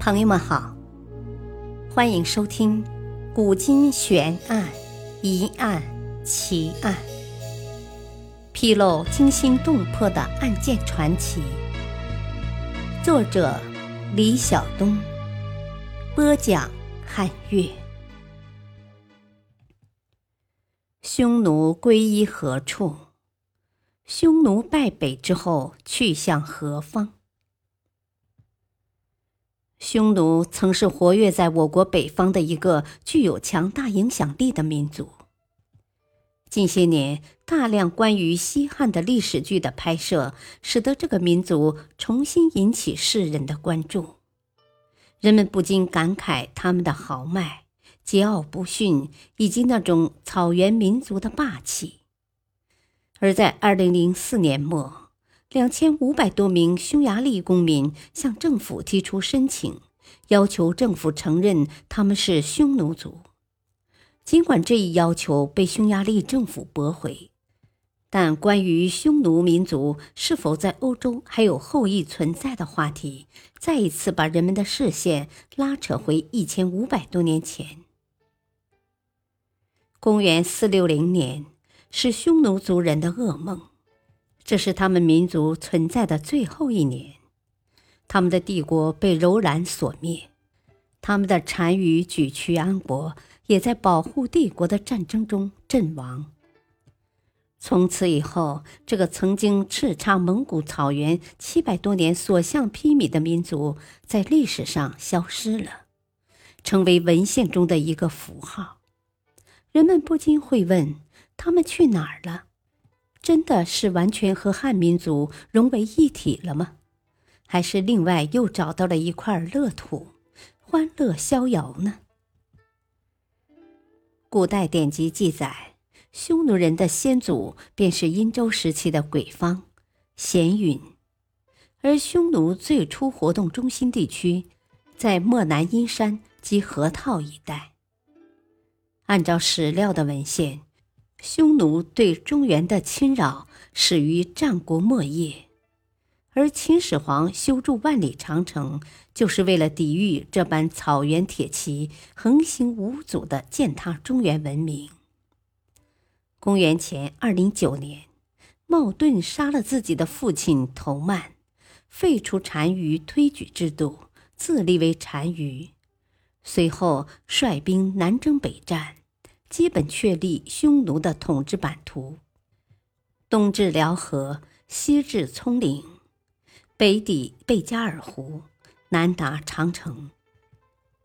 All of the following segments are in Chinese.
朋友们好，欢迎收听《古今悬案、疑案、奇案》，披露惊心动魄的案件传奇。作者：李晓东，播讲：汉月。匈奴归依何处？匈奴败北之后去向何方？匈奴曾是活跃在我国北方的一个具有强大影响力的民族。近些年，大量关于西汉的历史剧的拍摄，使得这个民族重新引起世人的关注。人们不禁感慨他们的豪迈、桀骜不驯，以及那种草原民族的霸气。而在二零零四年末。两千五百多名匈牙利公民向政府提出申请，要求政府承认他们是匈奴族。尽管这一要求被匈牙利政府驳回，但关于匈奴民族是否在欧洲还有后裔存在的话题，再一次把人们的视线拉扯回一千五百多年前。公元四六零年是匈奴族人的噩梦。这是他们民族存在的最后一年，他们的帝国被柔然所灭，他们的单于举渠安国也在保护帝国的战争中阵亡。从此以后，这个曾经叱咤蒙古草原七百多年、所向披靡的民族，在历史上消失了，成为文献中的一个符号。人们不禁会问：他们去哪儿了？真的是完全和汉民族融为一体了吗？还是另外又找到了一块乐土，欢乐逍遥呢？古代典籍记载，匈奴人的先祖便是殷周时期的鬼方、咸允，而匈奴最初活动中心地区在漠南阴山及河套一带。按照史料的文献。匈奴对中原的侵扰始于战国末叶，而秦始皇修筑万里长城，就是为了抵御这般草原铁骑横行无阻的践踏中原文明。公元前二零九年，冒顿杀了自己的父亲头曼，废除单于推举制度，自立为单于，随后率兵南征北战。基本确立匈奴的统治版图，东至辽河，西至葱岭，北抵贝加尔湖，南达长城。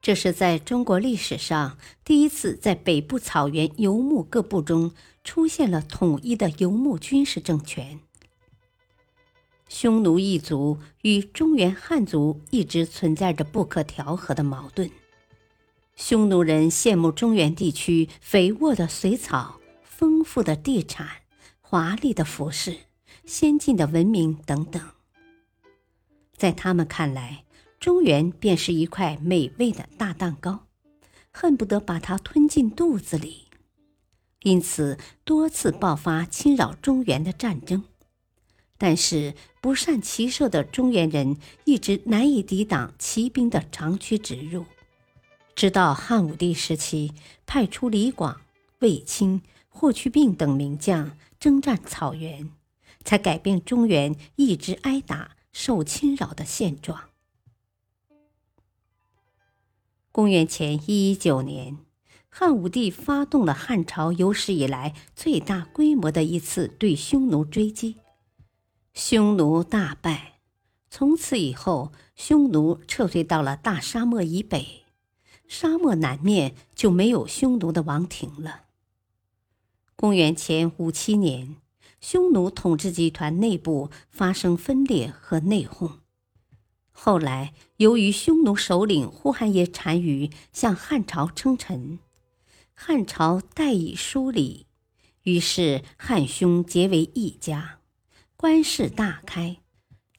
这是在中国历史上第一次在北部草原游牧各部中出现了统一的游牧军事政权。匈奴一族与中原汉族一直存在着不可调和的矛盾。匈奴人羡慕中原地区肥沃的水草、丰富的地产、华丽的服饰、先进的文明等等。在他们看来，中原便是一块美味的大蛋糕，恨不得把它吞进肚子里，因此多次爆发侵扰中原的战争。但是不善骑射的中原人一直难以抵挡骑兵的长驱直入。直到汉武帝时期，派出李广、卫青、霍去病等名将征战草原，才改变中原一直挨打、受侵扰的现状。公元前一一九年，汉武帝发动了汉朝有史以来最大规模的一次对匈奴追击，匈奴大败。从此以后，匈奴撤退到了大沙漠以北。沙漠南面就没有匈奴的王庭了。公元前五七年，匈奴统治集团内部发生分裂和内讧。后来，由于匈奴首领呼韩邪单于向汉朝称臣，汉朝代以疏离，于是汉匈结为一家，关系大开，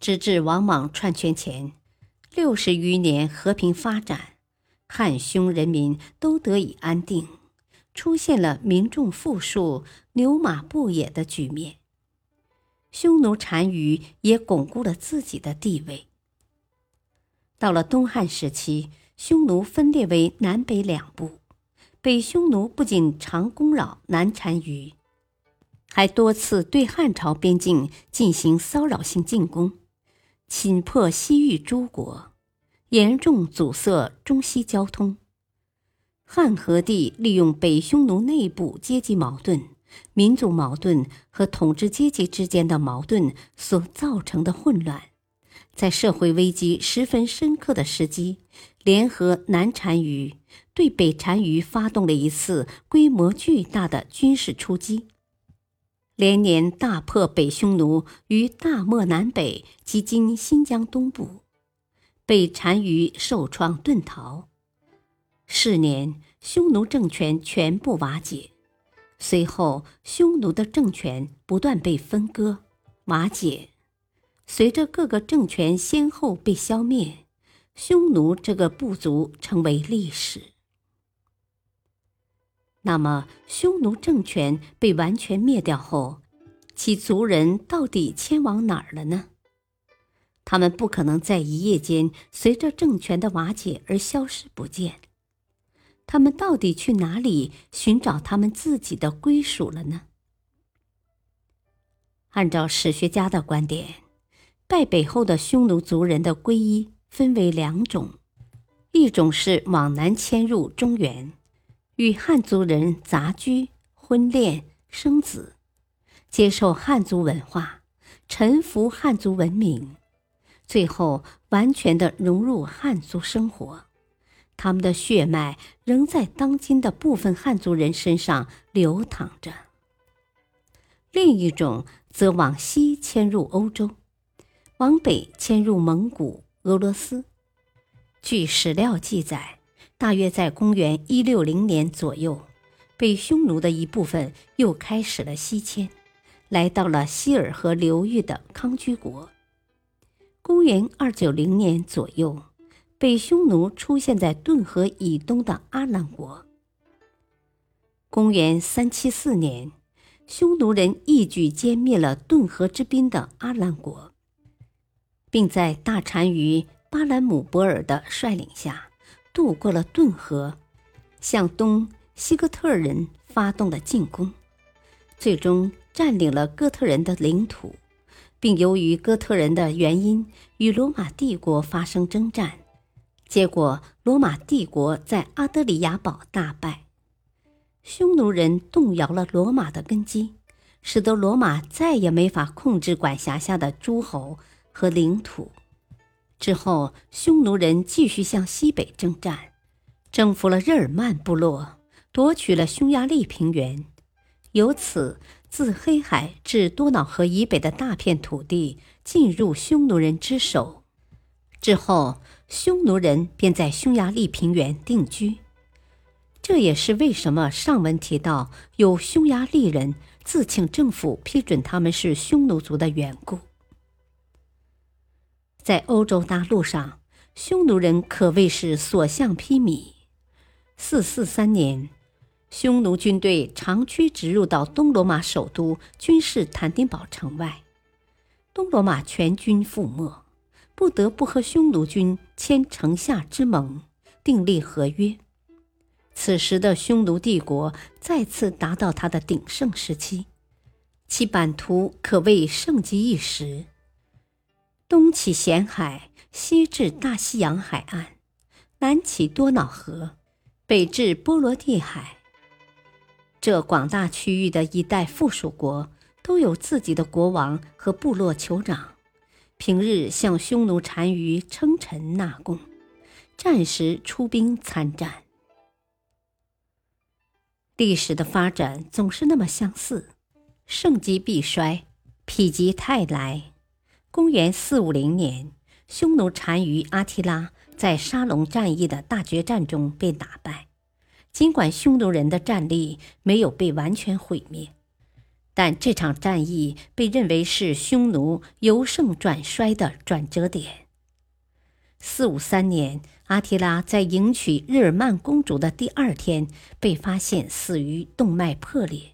直至王莽篡权前六十余年和平发展。汉匈人民都得以安定，出现了民众富庶、牛马不野的局面。匈奴单于也巩固了自己的地位。到了东汉时期，匈奴分裂为南北两部。北匈奴不仅常攻扰南单于，还多次对汉朝边境进行骚扰性进攻，侵破西域诸国，严重阻塞中西交通。汉和帝利用北匈奴内部阶级矛盾、民族矛盾和统治阶级之间的矛盾所造成的混乱。在社会危机十分深刻的时机，联合南单于对北单于发动了一次规模巨大的军事出击，连年大破北匈奴于大漠南北及今新疆东部，被单于受创遁逃。是年，匈奴政权全部瓦解。随后，匈奴的政权不断被分割、瓦解。随着各个政权先后被消灭，匈奴这个部族成为历史。那么，匈奴政权被完全灭掉后，其族人到底迁往哪儿了呢？他们不可能在一夜间随着政权的瓦解而消失不见。他们到底去哪里寻找他们自己的归属了呢？按照史学家的观点。败北后的匈奴族人的皈依分为两种，一种是往南迁入中原，与汉族人杂居、婚恋、生子，接受汉族文化，臣服汉族文明，最后完全的融入汉族生活。他们的血脉仍在当今的部分汉族人身上流淌着。另一种则往西迁入欧洲。往北迁入蒙古、俄罗斯。据史料记载，大约在公元一六零年左右，被匈奴的一部分又开始了西迁，来到了希尔河流域的康居国。公元二九零年左右，北匈奴出现在顿河以东的阿兰国。公元三七四年，匈奴人一举歼灭了顿河之滨的阿兰国。并在大单于巴兰姆伯尔的率领下，渡过了顿河，向东西哥特人发动了进攻，最终占领了哥特人的领土，并由于哥特人的原因与罗马帝国发生征战，结果罗马帝国在阿德里亚堡大败，匈奴人动摇了罗马的根基，使得罗马再也没法控制管辖下的诸侯。和领土之后，匈奴人继续向西北征战，征服了日耳曼部落，夺取了匈牙利平原。由此，自黑海至多瑙河以北的大片土地进入匈奴人之手。之后，匈奴人便在匈牙利平原定居。这也是为什么上文提到有匈牙利人自请政府批准他们是匈奴族的缘故。在欧洲大陆上，匈奴人可谓是所向披靡。四四三年，匈奴军队长驱直入到东罗马首都君士坦丁堡城外，东罗马全军覆没，不得不和匈奴军签城下之盟，订立合约。此时的匈奴帝国再次达到它的鼎盛时期，其版图可谓盛极一时。东起咸海，西至大西洋海岸，南起多瑙河，北至波罗的海。这广大区域的一带附属国都有自己的国王和部落酋长，平日向匈奴单于称臣纳贡，战时出兵参战。历史的发展总是那么相似，盛极必衰，否极泰来。公元四五零年，匈奴单于阿提拉在沙龙战役的大决战中被打败。尽管匈奴人的战力没有被完全毁灭，但这场战役被认为是匈奴由盛转衰的转折点。四五三年，阿提拉在迎娶日耳曼公主的第二天被发现死于动脉破裂。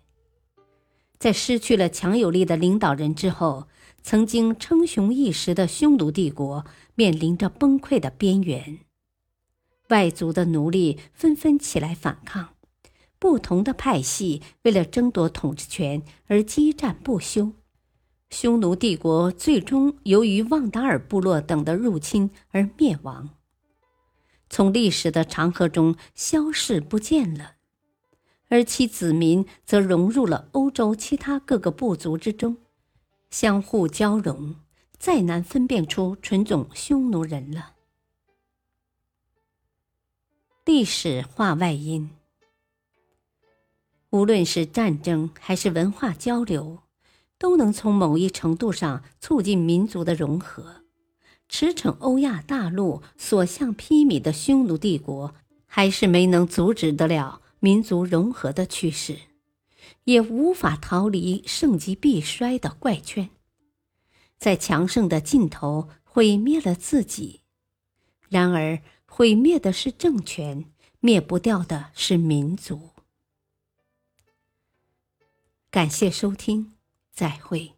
在失去了强有力的领导人之后。曾经称雄一时的匈奴帝国面临着崩溃的边缘。外族的奴隶纷纷起来反抗，不同的派系为了争夺统治权而激战不休。匈奴帝国最终由于旺达尔部落等的入侵而灭亡，从历史的长河中消逝不见了。而其子民则融入了欧洲其他各个部族之中，相互交融，再难分辨出纯种匈奴人了。历史化外因，无论是战争还是文化交流。都能从某一程度上促进民族的融合。驰骋欧亚大陆、所向披靡的匈奴帝国，还是没能阻止得了民族融合的趋势，也无法逃离盛极必衰的怪圈。在强盛的尽头毁灭了自己，然而毁灭的是政权，灭不掉的是民族。感谢收听。再会。